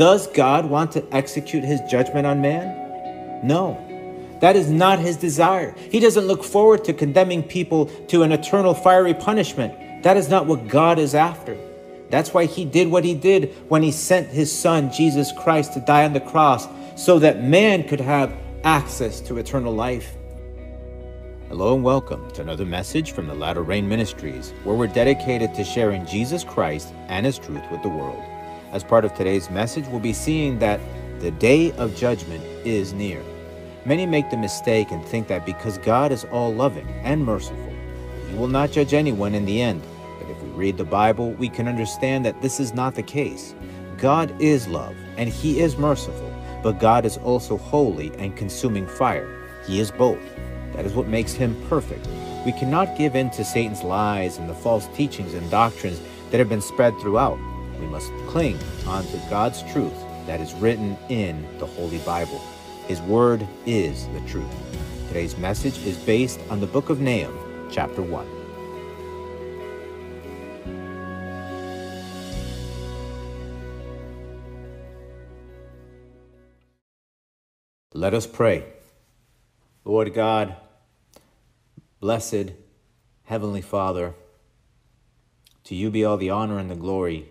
Does God want to execute his judgment on man? No. That is not his desire. He doesn't look forward to condemning people to an eternal fiery punishment. That is not what God is after. That's why he did what he did when he sent his son, Jesus Christ, to die on the cross so that man could have access to eternal life. Hello and welcome to another message from the Latter Rain Ministries, where we're dedicated to sharing Jesus Christ and his truth with the world. As part of today's message, we'll be seeing that the day of judgment is near. Many make the mistake and think that because God is all loving and merciful, He will not judge anyone in the end. But if we read the Bible, we can understand that this is not the case. God is love and He is merciful, but God is also holy and consuming fire. He is both. That is what makes Him perfect. We cannot give in to Satan's lies and the false teachings and doctrines that have been spread throughout. We must cling onto God's truth that is written in the Holy Bible. His word is the truth. Today's message is based on the book of Nahum, chapter 1. Let us pray. Lord God, blessed Heavenly Father, to you be all the honor and the glory,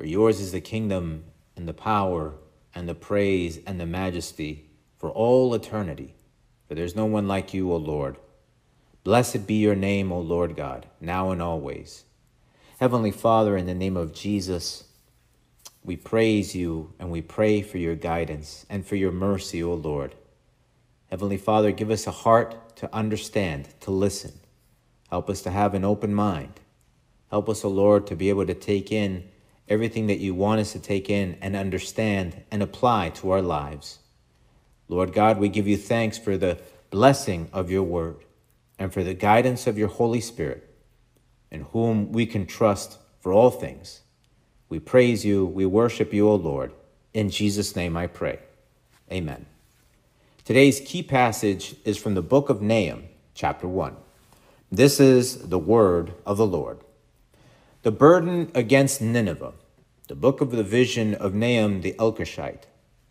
for yours is the kingdom and the power and the praise and the majesty for all eternity. For there's no one like you, O Lord. Blessed be your name, O Lord God, now and always. Heavenly Father, in the name of Jesus, we praise you and we pray for your guidance and for your mercy, O Lord. Heavenly Father, give us a heart to understand, to listen. Help us to have an open mind. Help us, O Lord, to be able to take in everything that you want us to take in and understand and apply to our lives. Lord God, we give you thanks for the blessing of your word and for the guidance of your Holy Spirit, in whom we can trust for all things. We praise you, we worship you, O Lord. In Jesus' name I pray. Amen. Today's key passage is from the book of Nahum, chapter 1. This is the word of the Lord. The burden against Nineveh, the book of the vision of Nahum the Elkoshite.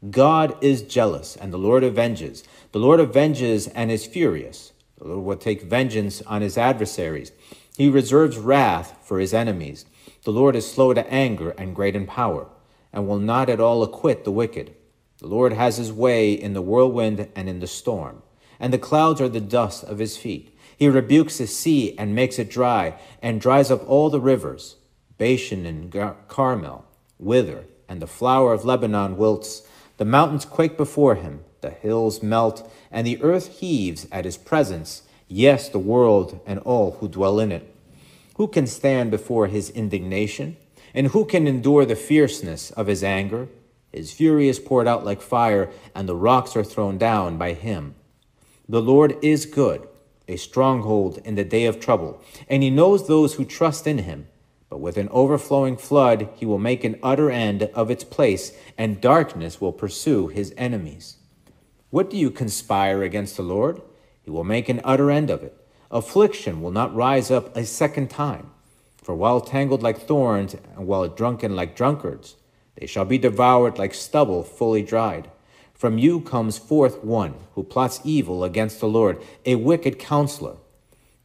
God is jealous, and the Lord avenges. The Lord avenges and is furious. The Lord will take vengeance on his adversaries. He reserves wrath for his enemies. The Lord is slow to anger and great in power, and will not at all acquit the wicked. The Lord has his way in the whirlwind and in the storm, and the clouds are the dust of his feet. He rebukes the sea and makes it dry, and dries up all the rivers. Bashan and Carmel wither, and the flower of Lebanon wilts. The mountains quake before him, the hills melt, and the earth heaves at his presence. Yes, the world and all who dwell in it. Who can stand before his indignation? And who can endure the fierceness of his anger? His fury is poured out like fire, and the rocks are thrown down by him. The Lord is good a stronghold in the day of trouble, and he knows those who trust in him. With an overflowing flood, he will make an utter end of its place, and darkness will pursue his enemies. What do you conspire against the Lord? He will make an utter end of it. Affliction will not rise up a second time. For while tangled like thorns, and while drunken like drunkards, they shall be devoured like stubble fully dried. From you comes forth one who plots evil against the Lord, a wicked counselor.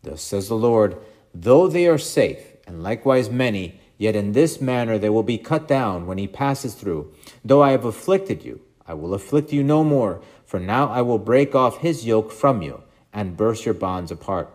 Thus says the Lord, though they are safe, and likewise many, yet in this manner they will be cut down when he passes through. Though I have afflicted you, I will afflict you no more, for now I will break off his yoke from you, and burst your bonds apart.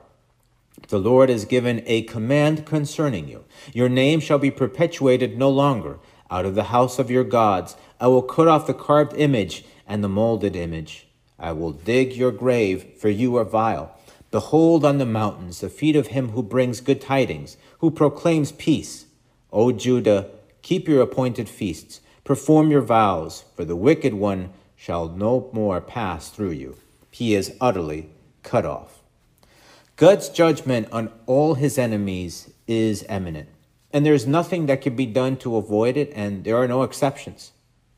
The Lord has given a command concerning you. Your name shall be perpetuated no longer. Out of the house of your gods I will cut off the carved image and the molded image. I will dig your grave, for you are vile. Behold on the mountains the feet of him who brings good tidings, who proclaims peace. O Judah, keep your appointed feasts, perform your vows, for the wicked one shall no more pass through you. He is utterly cut off. God's judgment on all his enemies is imminent, and there is nothing that can be done to avoid it, and there are no exceptions.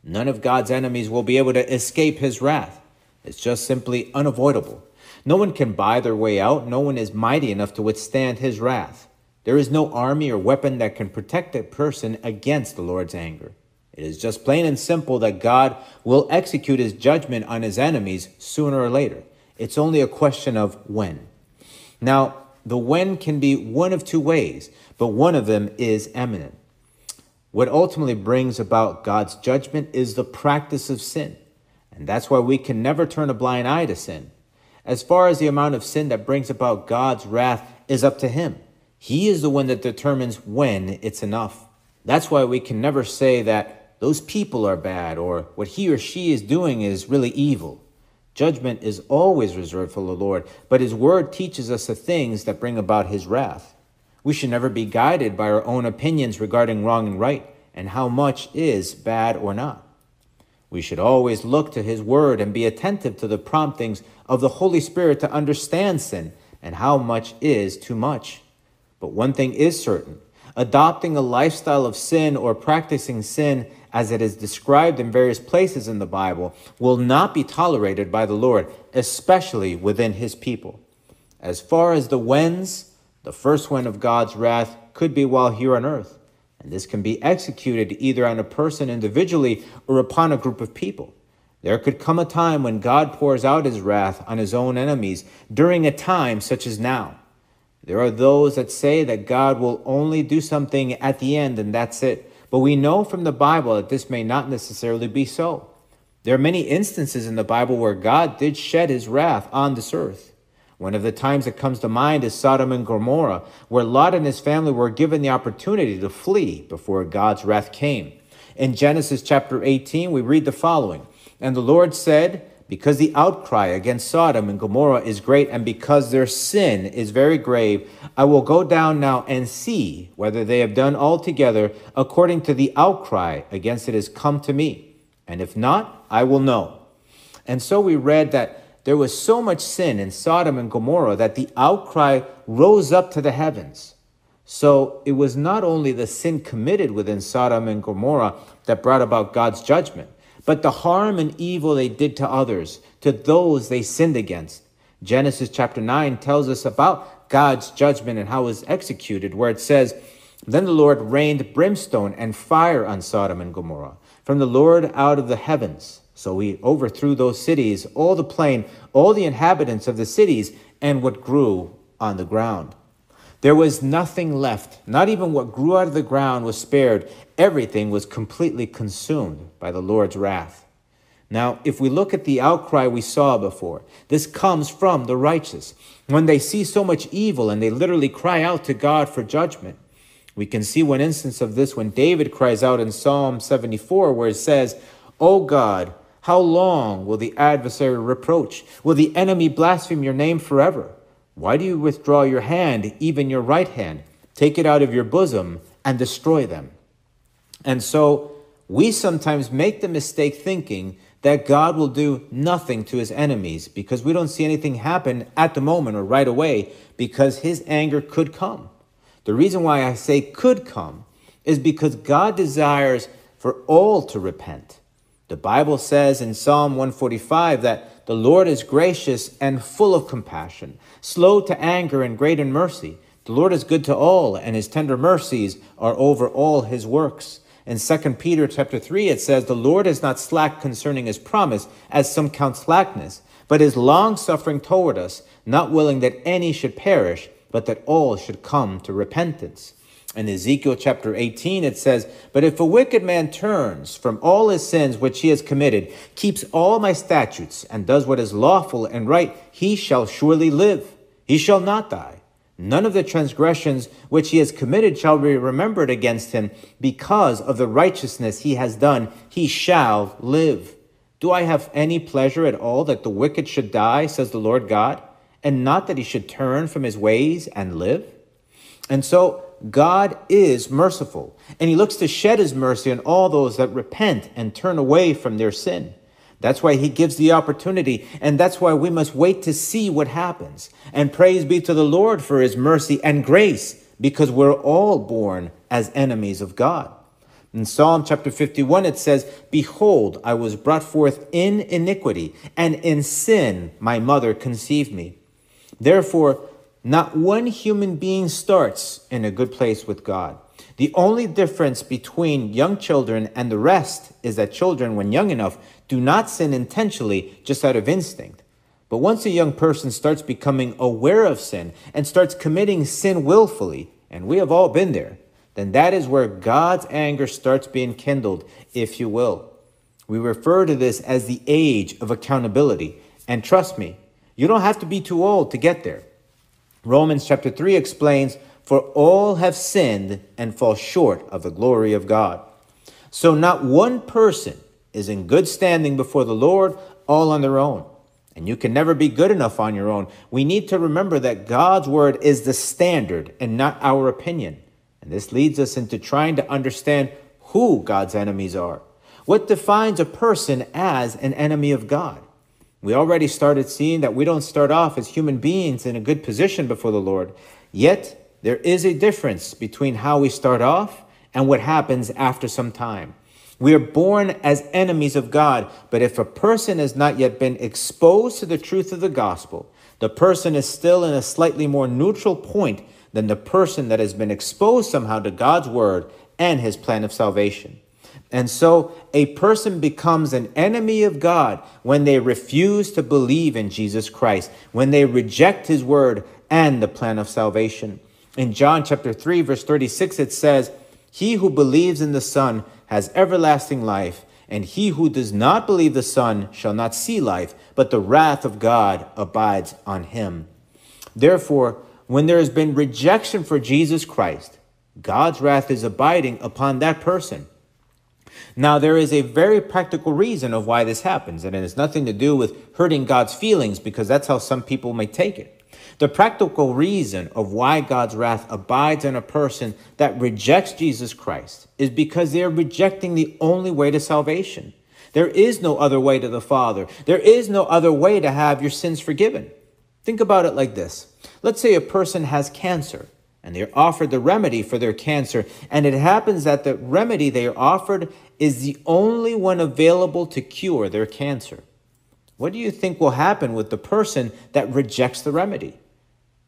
None of God's enemies will be able to escape his wrath. It's just simply unavoidable. No one can buy their way out. No one is mighty enough to withstand his wrath. There is no army or weapon that can protect a person against the Lord's anger. It is just plain and simple that God will execute his judgment on his enemies sooner or later. It's only a question of when. Now, the when can be one of two ways, but one of them is eminent. What ultimately brings about God's judgment is the practice of sin. And that's why we can never turn a blind eye to sin. As far as the amount of sin that brings about God's wrath is up to Him. He is the one that determines when it's enough. That's why we can never say that those people are bad or what he or she is doing is really evil. Judgment is always reserved for the Lord, but His word teaches us the things that bring about His wrath. We should never be guided by our own opinions regarding wrong and right and how much is bad or not. We should always look to His word and be attentive to the promptings of the Holy Spirit to understand sin and how much is too much. But one thing is certain adopting a lifestyle of sin or practicing sin as it is described in various places in the Bible, will not be tolerated by the Lord, especially within his people. As far as the whens, the first when of God's wrath could be while here on earth, and this can be executed either on a person individually or upon a group of people. There could come a time when God pours out his wrath on his own enemies during a time such as now. There are those that say that God will only do something at the end and that's it. But we know from the Bible that this may not necessarily be so. There are many instances in the Bible where God did shed his wrath on this earth. One of the times that comes to mind is Sodom and Gomorrah, where Lot and his family were given the opportunity to flee before God's wrath came. In Genesis chapter 18, we read the following And the Lord said, because the outcry against Sodom and Gomorrah is great, and because their sin is very grave, I will go down now and see whether they have done altogether according to the outcry against it has come to me. And if not, I will know. And so we read that there was so much sin in Sodom and Gomorrah that the outcry rose up to the heavens. So it was not only the sin committed within Sodom and Gomorrah that brought about God's judgment, but the harm and evil they did to others, to those they sinned against. Genesis chapter 9 tells us about God's judgment and how it was executed, where it says, Then the Lord rained brimstone and fire on Sodom and Gomorrah from the Lord out of the heavens. So he overthrew those cities, all the plain, all the inhabitants of the cities, and what grew on the ground. There was nothing left. Not even what grew out of the ground was spared. Everything was completely consumed by the Lord's wrath. Now, if we look at the outcry we saw before, this comes from the righteous. When they see so much evil and they literally cry out to God for judgment. We can see one instance of this when David cries out in Psalm 74, where it says, O God, how long will the adversary reproach? Will the enemy blaspheme your name forever? Why do you withdraw your hand, even your right hand? Take it out of your bosom and destroy them. And so we sometimes make the mistake thinking that God will do nothing to his enemies because we don't see anything happen at the moment or right away because his anger could come. The reason why I say could come is because God desires for all to repent. The Bible says in Psalm 145 that the Lord is gracious and full of compassion, slow to anger and great in mercy. The Lord is good to all, and his tender mercies are over all his works. In 2 Peter chapter 3, it says, The Lord is not slack concerning his promise, as some count slackness, but is long suffering toward us, not willing that any should perish, but that all should come to repentance. In Ezekiel chapter 18, it says, But if a wicked man turns from all his sins which he has committed, keeps all my statutes, and does what is lawful and right, he shall surely live. He shall not die. None of the transgressions which he has committed shall be remembered against him. Because of the righteousness he has done, he shall live. Do I have any pleasure at all that the wicked should die, says the Lord God, and not that he should turn from his ways and live? And so, God is merciful, and he looks to shed his mercy on all those that repent and turn away from their sin. That's why he gives the opportunity, and that's why we must wait to see what happens. And praise be to the Lord for his mercy and grace, because we're all born as enemies of God. In Psalm chapter 51, it says, Behold, I was brought forth in iniquity, and in sin my mother conceived me. Therefore, not one human being starts in a good place with God. The only difference between young children and the rest is that children, when young enough, do not sin intentionally just out of instinct. But once a young person starts becoming aware of sin and starts committing sin willfully, and we have all been there, then that is where God's anger starts being kindled, if you will. We refer to this as the age of accountability. And trust me, you don't have to be too old to get there. Romans chapter 3 explains, For all have sinned and fall short of the glory of God. So not one person is in good standing before the Lord all on their own. And you can never be good enough on your own. We need to remember that God's word is the standard and not our opinion. And this leads us into trying to understand who God's enemies are. What defines a person as an enemy of God? We already started seeing that we don't start off as human beings in a good position before the Lord. Yet, there is a difference between how we start off and what happens after some time. We are born as enemies of God, but if a person has not yet been exposed to the truth of the gospel, the person is still in a slightly more neutral point than the person that has been exposed somehow to God's word and his plan of salvation. And so a person becomes an enemy of God when they refuse to believe in Jesus Christ, when they reject his word and the plan of salvation. In John chapter 3 verse 36 it says, "He who believes in the Son has everlasting life, and he who does not believe the Son shall not see life, but the wrath of God abides on him." Therefore, when there has been rejection for Jesus Christ, God's wrath is abiding upon that person. Now, there is a very practical reason of why this happens, and it has nothing to do with hurting God's feelings because that's how some people may take it. The practical reason of why God's wrath abides on a person that rejects Jesus Christ is because they are rejecting the only way to salvation. There is no other way to the Father. There is no other way to have your sins forgiven. Think about it like this. Let's say a person has cancer and they're offered the remedy for their cancer. And it happens that the remedy they are offered is the only one available to cure their cancer. What do you think will happen with the person that rejects the remedy?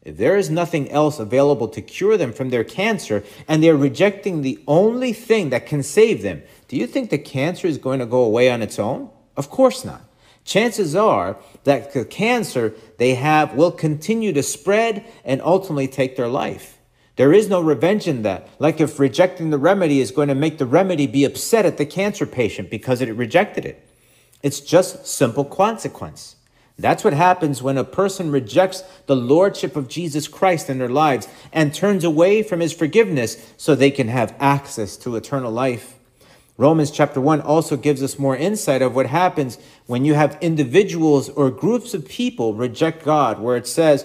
If there is nothing else available to cure them from their cancer and they're rejecting the only thing that can save them, do you think the cancer is going to go away on its own? Of course not. Chances are that the cancer they have will continue to spread and ultimately take their life. There is no revenge in that. Like if rejecting the remedy is going to make the remedy be upset at the cancer patient because it rejected it. It's just simple consequence. That's what happens when a person rejects the lordship of Jesus Christ in their lives and turns away from his forgiveness so they can have access to eternal life. Romans chapter 1 also gives us more insight of what happens when you have individuals or groups of people reject God, where it says,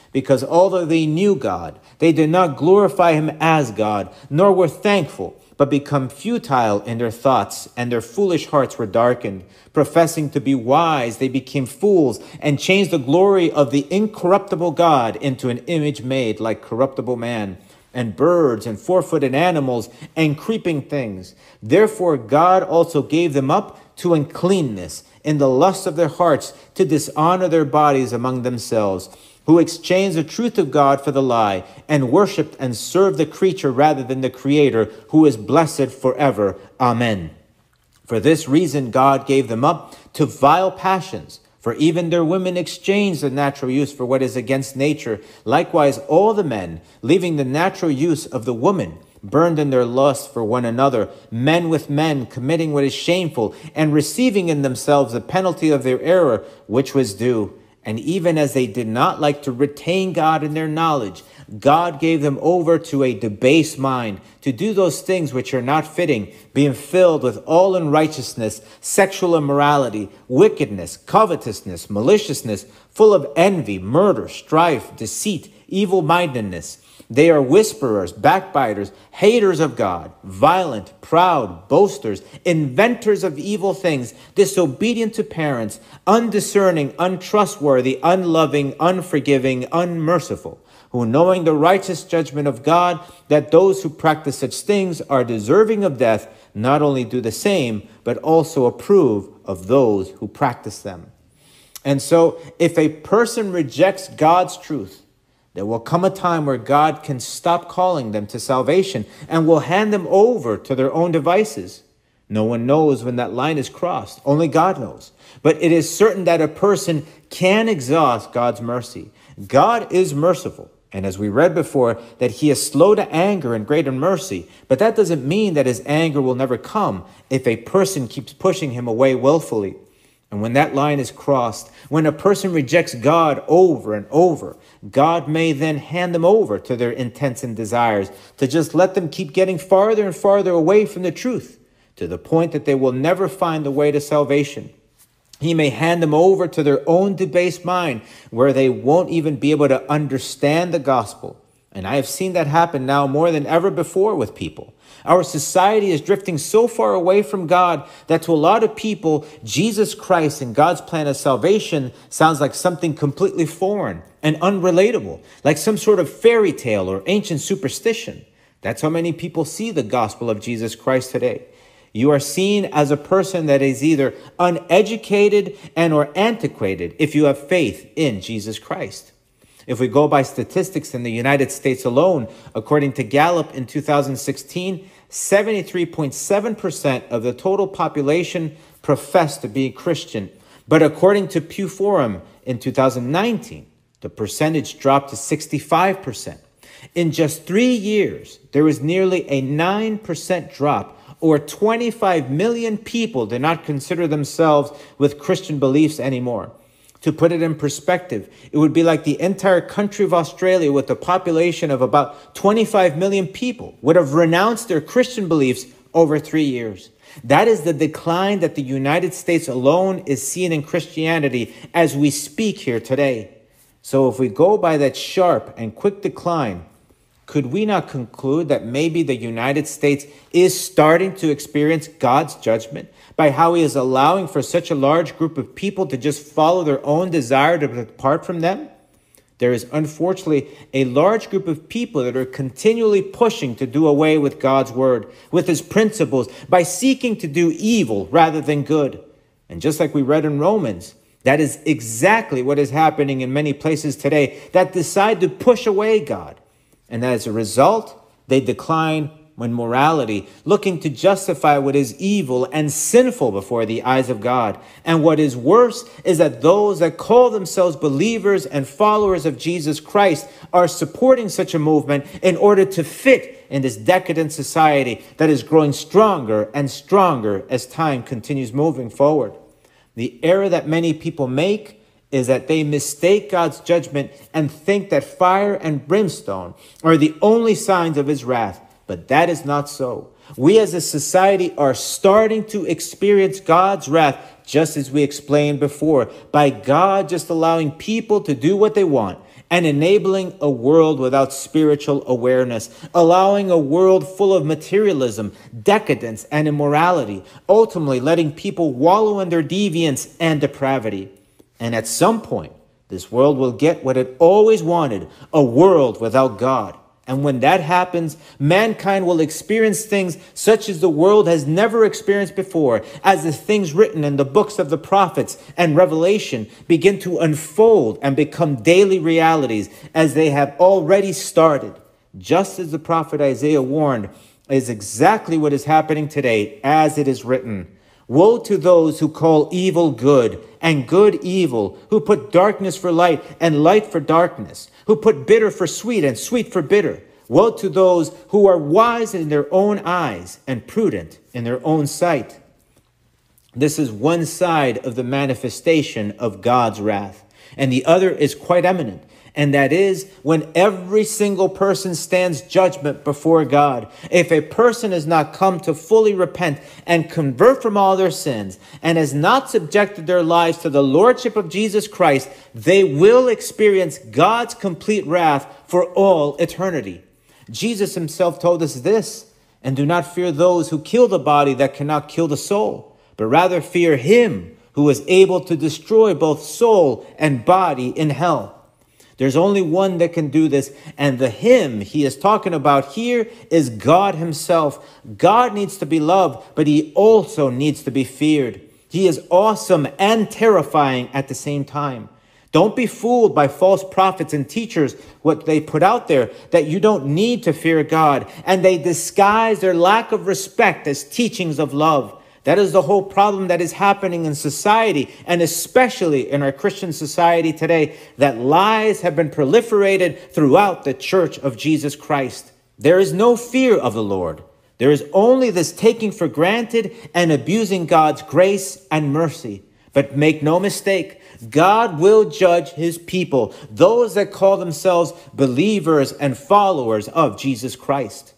because although they knew God, they did not glorify him as God, nor were thankful, but become futile in their thoughts, and their foolish hearts were darkened. Professing to be wise, they became fools, and changed the glory of the incorruptible God into an image made like corruptible man, and birds, and four footed animals, and creeping things. Therefore, God also gave them up to uncleanness in the lust of their hearts to dishonor their bodies among themselves who exchanged the truth of God for the lie, and worshiped and served the creature rather than the Creator, who is blessed forever. Amen. For this reason, God gave them up to vile passions. For even their women exchanged the natural use for what is against nature. Likewise, all the men, leaving the natural use of the woman, burned in their lust for one another, men with men, committing what is shameful, and receiving in themselves the penalty of their error, which was due. And even as they did not like to retain God in their knowledge, God gave them over to a debased mind to do those things which are not fitting, being filled with all unrighteousness, sexual immorality, wickedness, covetousness, maliciousness, full of envy, murder, strife, deceit, evil mindedness. They are whisperers, backbiters, haters of God, violent, proud, boasters, inventors of evil things, disobedient to parents, undiscerning, untrustworthy, unloving, unforgiving, unmerciful, who knowing the righteous judgment of God, that those who practice such things are deserving of death, not only do the same, but also approve of those who practice them. And so, if a person rejects God's truth, there will come a time where God can stop calling them to salvation and will hand them over to their own devices. No one knows when that line is crossed. Only God knows. But it is certain that a person can exhaust God's mercy. God is merciful. And as we read before, that he is slow to anger and great in mercy. But that doesn't mean that his anger will never come if a person keeps pushing him away willfully. And when that line is crossed, when a person rejects God over and over, God may then hand them over to their intents and desires, to just let them keep getting farther and farther away from the truth, to the point that they will never find the way to salvation. He may hand them over to their own debased mind, where they won't even be able to understand the gospel. And I have seen that happen now more than ever before with people. Our society is drifting so far away from God that to a lot of people, Jesus Christ and God's plan of salvation sounds like something completely foreign and unrelatable, like some sort of fairy tale or ancient superstition. That's how many people see the gospel of Jesus Christ today. You are seen as a person that is either uneducated and or antiquated if you have faith in Jesus Christ. If we go by statistics in the United States alone, according to Gallup in 2016, 73.7% of the total population profess to be Christian. But according to Pew Forum in 2019, the percentage dropped to 65%. In just three years, there was nearly a 9% drop, or 25 million people did not consider themselves with Christian beliefs anymore. To put it in perspective, it would be like the entire country of Australia with a population of about 25 million people would have renounced their Christian beliefs over three years. That is the decline that the United States alone is seeing in Christianity as we speak here today. So if we go by that sharp and quick decline, could we not conclude that maybe the United States is starting to experience God's judgment by how he is allowing for such a large group of people to just follow their own desire to depart from them? There is unfortunately a large group of people that are continually pushing to do away with God's word, with his principles, by seeking to do evil rather than good. And just like we read in Romans, that is exactly what is happening in many places today that decide to push away God and as a result, they decline when morality, looking to justify what is evil and sinful before the eyes of God. And what is worse is that those that call themselves believers and followers of Jesus Christ are supporting such a movement in order to fit in this decadent society that is growing stronger and stronger as time continues moving forward. The error that many people make is that they mistake God's judgment and think that fire and brimstone are the only signs of his wrath. But that is not so. We as a society are starting to experience God's wrath, just as we explained before, by God just allowing people to do what they want and enabling a world without spiritual awareness, allowing a world full of materialism, decadence, and immorality, ultimately letting people wallow in their deviance and depravity. And at some point, this world will get what it always wanted a world without God. And when that happens, mankind will experience things such as the world has never experienced before, as the things written in the books of the prophets and Revelation begin to unfold and become daily realities as they have already started. Just as the prophet Isaiah warned, is exactly what is happening today, as it is written. Woe to those who call evil good and good evil, who put darkness for light and light for darkness, who put bitter for sweet and sweet for bitter. Woe to those who are wise in their own eyes and prudent in their own sight. This is one side of the manifestation of God's wrath, and the other is quite eminent. And that is when every single person stands judgment before God. If a person has not come to fully repent and convert from all their sins and has not subjected their lives to the lordship of Jesus Christ, they will experience God's complete wrath for all eternity. Jesus himself told us this, and do not fear those who kill the body that cannot kill the soul, but rather fear him who is able to destroy both soul and body in hell. There's only one that can do this, and the Him he is talking about here is God Himself. God needs to be loved, but He also needs to be feared. He is awesome and terrifying at the same time. Don't be fooled by false prophets and teachers, what they put out there, that you don't need to fear God, and they disguise their lack of respect as teachings of love. That is the whole problem that is happening in society, and especially in our Christian society today, that lies have been proliferated throughout the church of Jesus Christ. There is no fear of the Lord. There is only this taking for granted and abusing God's grace and mercy. But make no mistake, God will judge his people, those that call themselves believers and followers of Jesus Christ.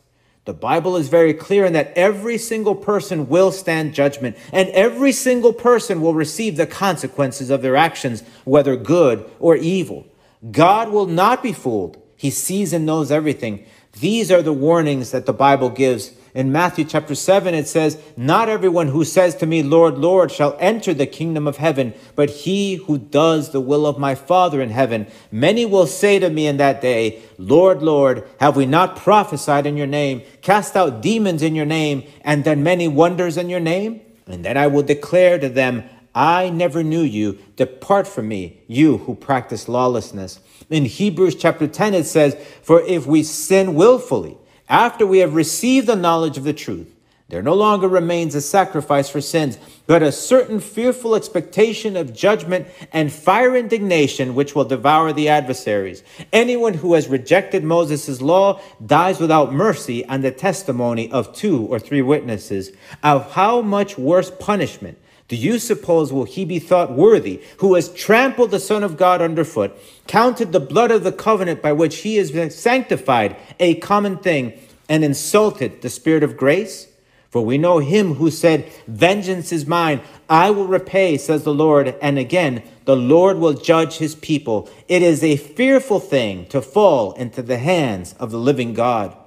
The Bible is very clear in that every single person will stand judgment, and every single person will receive the consequences of their actions, whether good or evil. God will not be fooled. He sees and knows everything. These are the warnings that the Bible gives in Matthew chapter 7, it says, Not everyone who says to me, Lord, Lord, shall enter the kingdom of heaven, but he who does the will of my Father in heaven. Many will say to me in that day, Lord, Lord, have we not prophesied in your name, cast out demons in your name, and done many wonders in your name? And then I will declare to them, I never knew you. Depart from me, you who practice lawlessness. In Hebrews chapter 10, it says, For if we sin willfully, after we have received the knowledge of the truth, there no longer remains a sacrifice for sins, but a certain fearful expectation of judgment and fire indignation which will devour the adversaries. Anyone who has rejected Moses' law dies without mercy on the testimony of two or three witnesses. Of how much worse punishment do you suppose will he be thought worthy, who has trampled the Son of God underfoot, counted the blood of the covenant by which he has been sanctified a common thing, and insulted the Spirit of grace? For we know him who said, Vengeance is mine, I will repay, says the Lord. And again, the Lord will judge his people. It is a fearful thing to fall into the hands of the living God.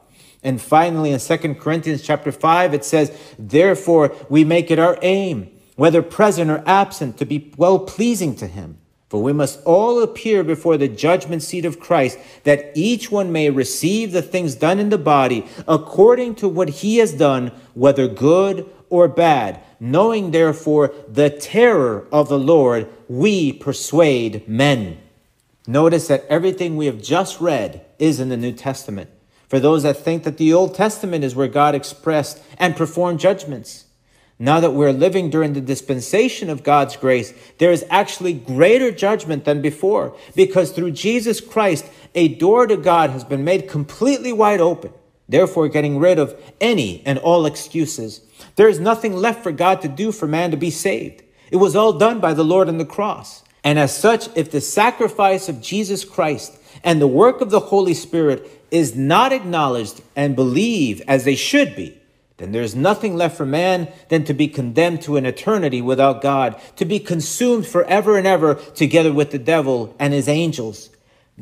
And finally, in 2 Corinthians chapter 5, it says, Therefore we make it our aim whether present or absent, to be well pleasing to him. For we must all appear before the judgment seat of Christ, that each one may receive the things done in the body according to what he has done, whether good or bad. Knowing therefore the terror of the Lord, we persuade men. Notice that everything we have just read is in the New Testament. For those that think that the Old Testament is where God expressed and performed judgments. Now that we're living during the dispensation of God's grace, there is actually greater judgment than before because through Jesus Christ, a door to God has been made completely wide open, therefore getting rid of any and all excuses. There is nothing left for God to do for man to be saved. It was all done by the Lord on the cross. And as such, if the sacrifice of Jesus Christ and the work of the Holy Spirit is not acknowledged and believed as they should be, then there is nothing left for man than to be condemned to an eternity without God, to be consumed forever and ever together with the devil and his angels.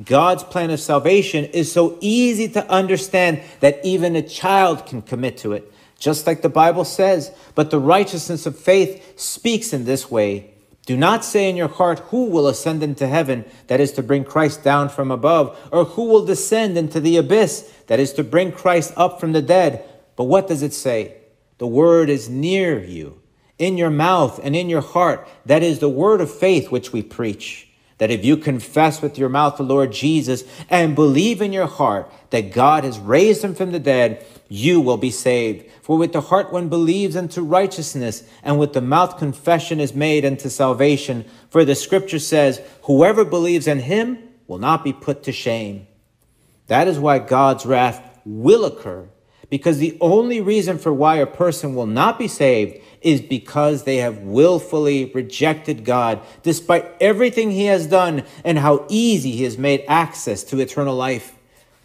God's plan of salvation is so easy to understand that even a child can commit to it, just like the Bible says. But the righteousness of faith speaks in this way. Do not say in your heart, Who will ascend into heaven? That is to bring Christ down from above. Or who will descend into the abyss? That is to bring Christ up from the dead. But what does it say? The word is near you, in your mouth and in your heart. That is the word of faith which we preach. That if you confess with your mouth the Lord Jesus and believe in your heart that God has raised him from the dead, you will be saved. For with the heart one believes unto righteousness, and with the mouth confession is made unto salvation. For the scripture says, Whoever believes in him will not be put to shame. That is why God's wrath will occur Because the only reason for why a person will not be saved is because they have willfully rejected God, despite everything He has done and how easy He has made access to eternal life.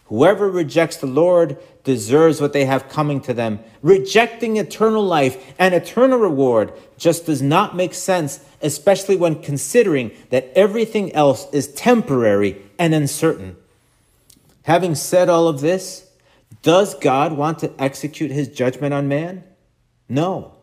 Whoever rejects the Lord deserves what they have coming to them. Rejecting eternal life and eternal reward just does not make sense, especially when considering that everything else is temporary and uncertain. Having said all of this, does God want to execute his judgment on man? No.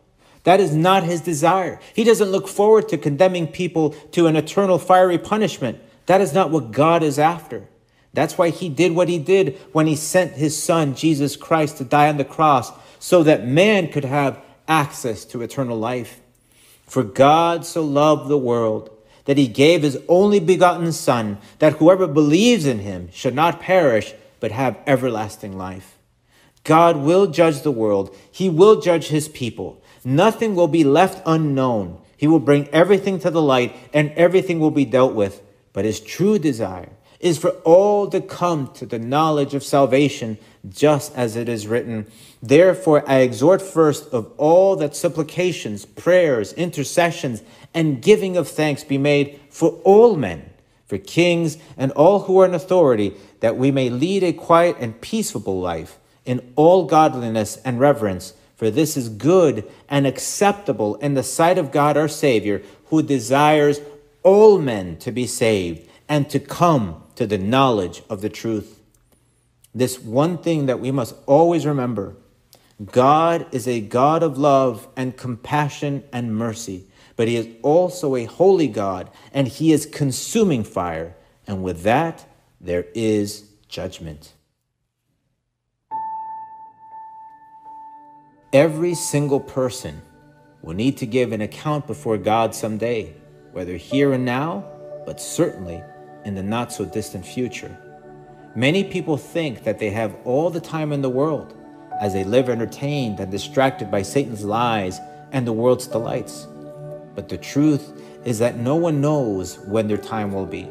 That is not his desire. He doesn't look forward to condemning people to an eternal fiery punishment. That is not what God is after. That's why he did what he did when he sent his son, Jesus Christ, to die on the cross so that man could have access to eternal life. For God so loved the world that he gave his only begotten Son, that whoever believes in him should not perish, but have everlasting life. God will judge the world. He will judge his people. Nothing will be left unknown. He will bring everything to the light and everything will be dealt with. But his true desire is for all to come to the knowledge of salvation, just as it is written. Therefore, I exhort first of all that supplications, prayers, intercessions, and giving of thanks be made for all men, for kings and all who are in authority, that we may lead a quiet and peaceable life in all godliness and reverence. For this is good and acceptable in the sight of God our Savior, who desires all men to be saved and to come to the knowledge of the truth. This one thing that we must always remember God is a God of love and compassion and mercy, but He is also a holy God, and He is consuming fire. And with that, there is judgment. Every single person will need to give an account before God someday, whether here and now, but certainly in the not so distant future. Many people think that they have all the time in the world as they live entertained and distracted by Satan's lies and the world's delights. But the truth is that no one knows when their time will be.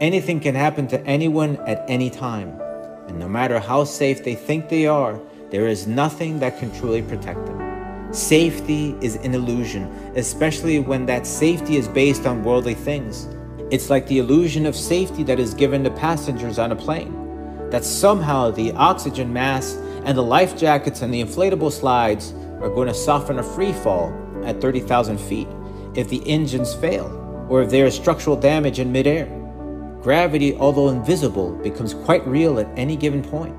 Anything can happen to anyone at any time. And no matter how safe they think they are, there is nothing that can truly protect them. Safety is an illusion, especially when that safety is based on worldly things. It's like the illusion of safety that is given to passengers on a plane. That somehow the oxygen mask and the life jackets and the inflatable slides are going to soften a free fall at 30,000 feet if the engines fail or if there is structural damage in midair. Gravity, although invisible, becomes quite real at any given point.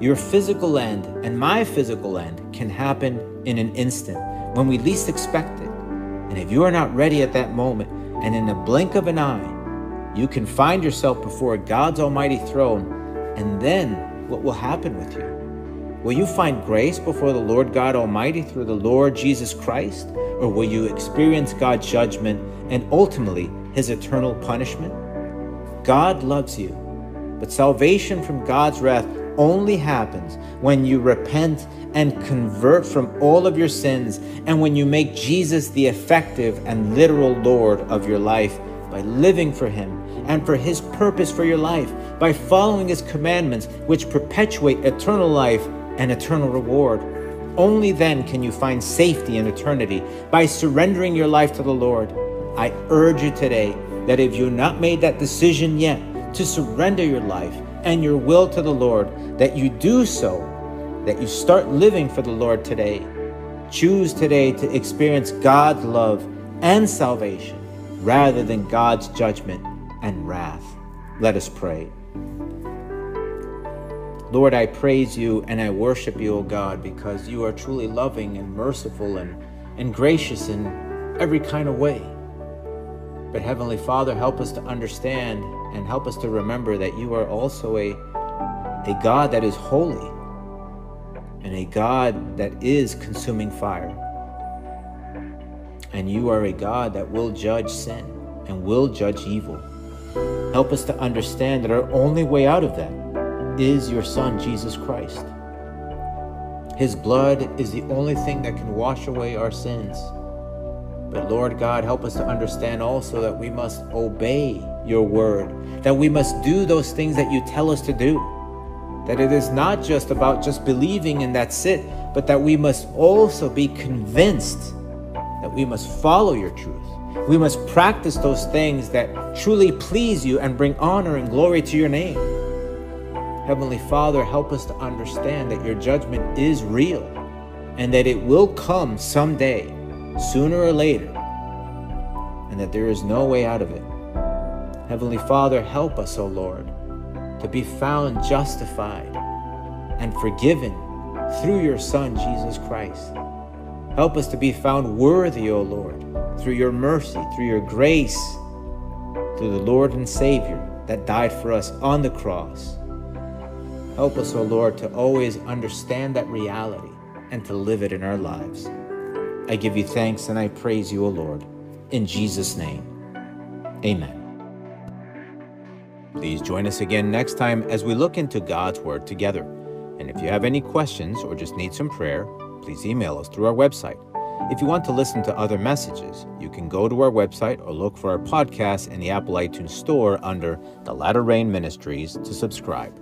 Your physical end and my physical end can happen in an instant when we least expect it. And if you are not ready at that moment, and in a blink of an eye, you can find yourself before God's almighty throne, and then what will happen with you? Will you find grace before the Lord God Almighty through the Lord Jesus Christ? Or will you experience God's judgment and ultimately his eternal punishment? God loves you, but salvation from God's wrath only happens when you repent and convert from all of your sins and when you make Jesus the effective and literal Lord of your life by living for Him and for His purpose for your life, by following His commandments, which perpetuate eternal life and eternal reward. Only then can you find safety in eternity by surrendering your life to the Lord. I urge you today that if you've not made that decision yet to surrender your life and your will to the Lord, that you do so, that you start living for the Lord today. Choose today to experience God's love and salvation rather than God's judgment and wrath. Let us pray. Lord, I praise you and I worship you, O God, because you are truly loving and merciful and, and gracious in every kind of way. But Heavenly Father, help us to understand and help us to remember that you are also a, a God that is holy and a God that is consuming fire. And you are a God that will judge sin and will judge evil. Help us to understand that our only way out of that is your Son, Jesus Christ. His blood is the only thing that can wash away our sins. But Lord God, help us to understand also that we must obey your word, that we must do those things that you tell us to do. that it is not just about just believing and that's it, but that we must also be convinced that we must follow your truth. We must practice those things that truly please you and bring honor and glory to your name. Heavenly Father, help us to understand that your judgment is real and that it will come someday, sooner or later, and that there is no way out of it. Heavenly Father, help us, O Lord, to be found justified and forgiven through your Son, Jesus Christ. Help us to be found worthy, O Lord, through your mercy, through your grace, through the Lord and Savior that died for us on the cross. Help us, O Lord, to always understand that reality and to live it in our lives. I give you thanks and I praise you, O Lord. In Jesus' name, amen. Please join us again next time as we look into God's Word together. And if you have any questions or just need some prayer, please email us through our website. If you want to listen to other messages, you can go to our website or look for our podcast in the Apple iTunes Store under The Latter Rain Ministries to subscribe.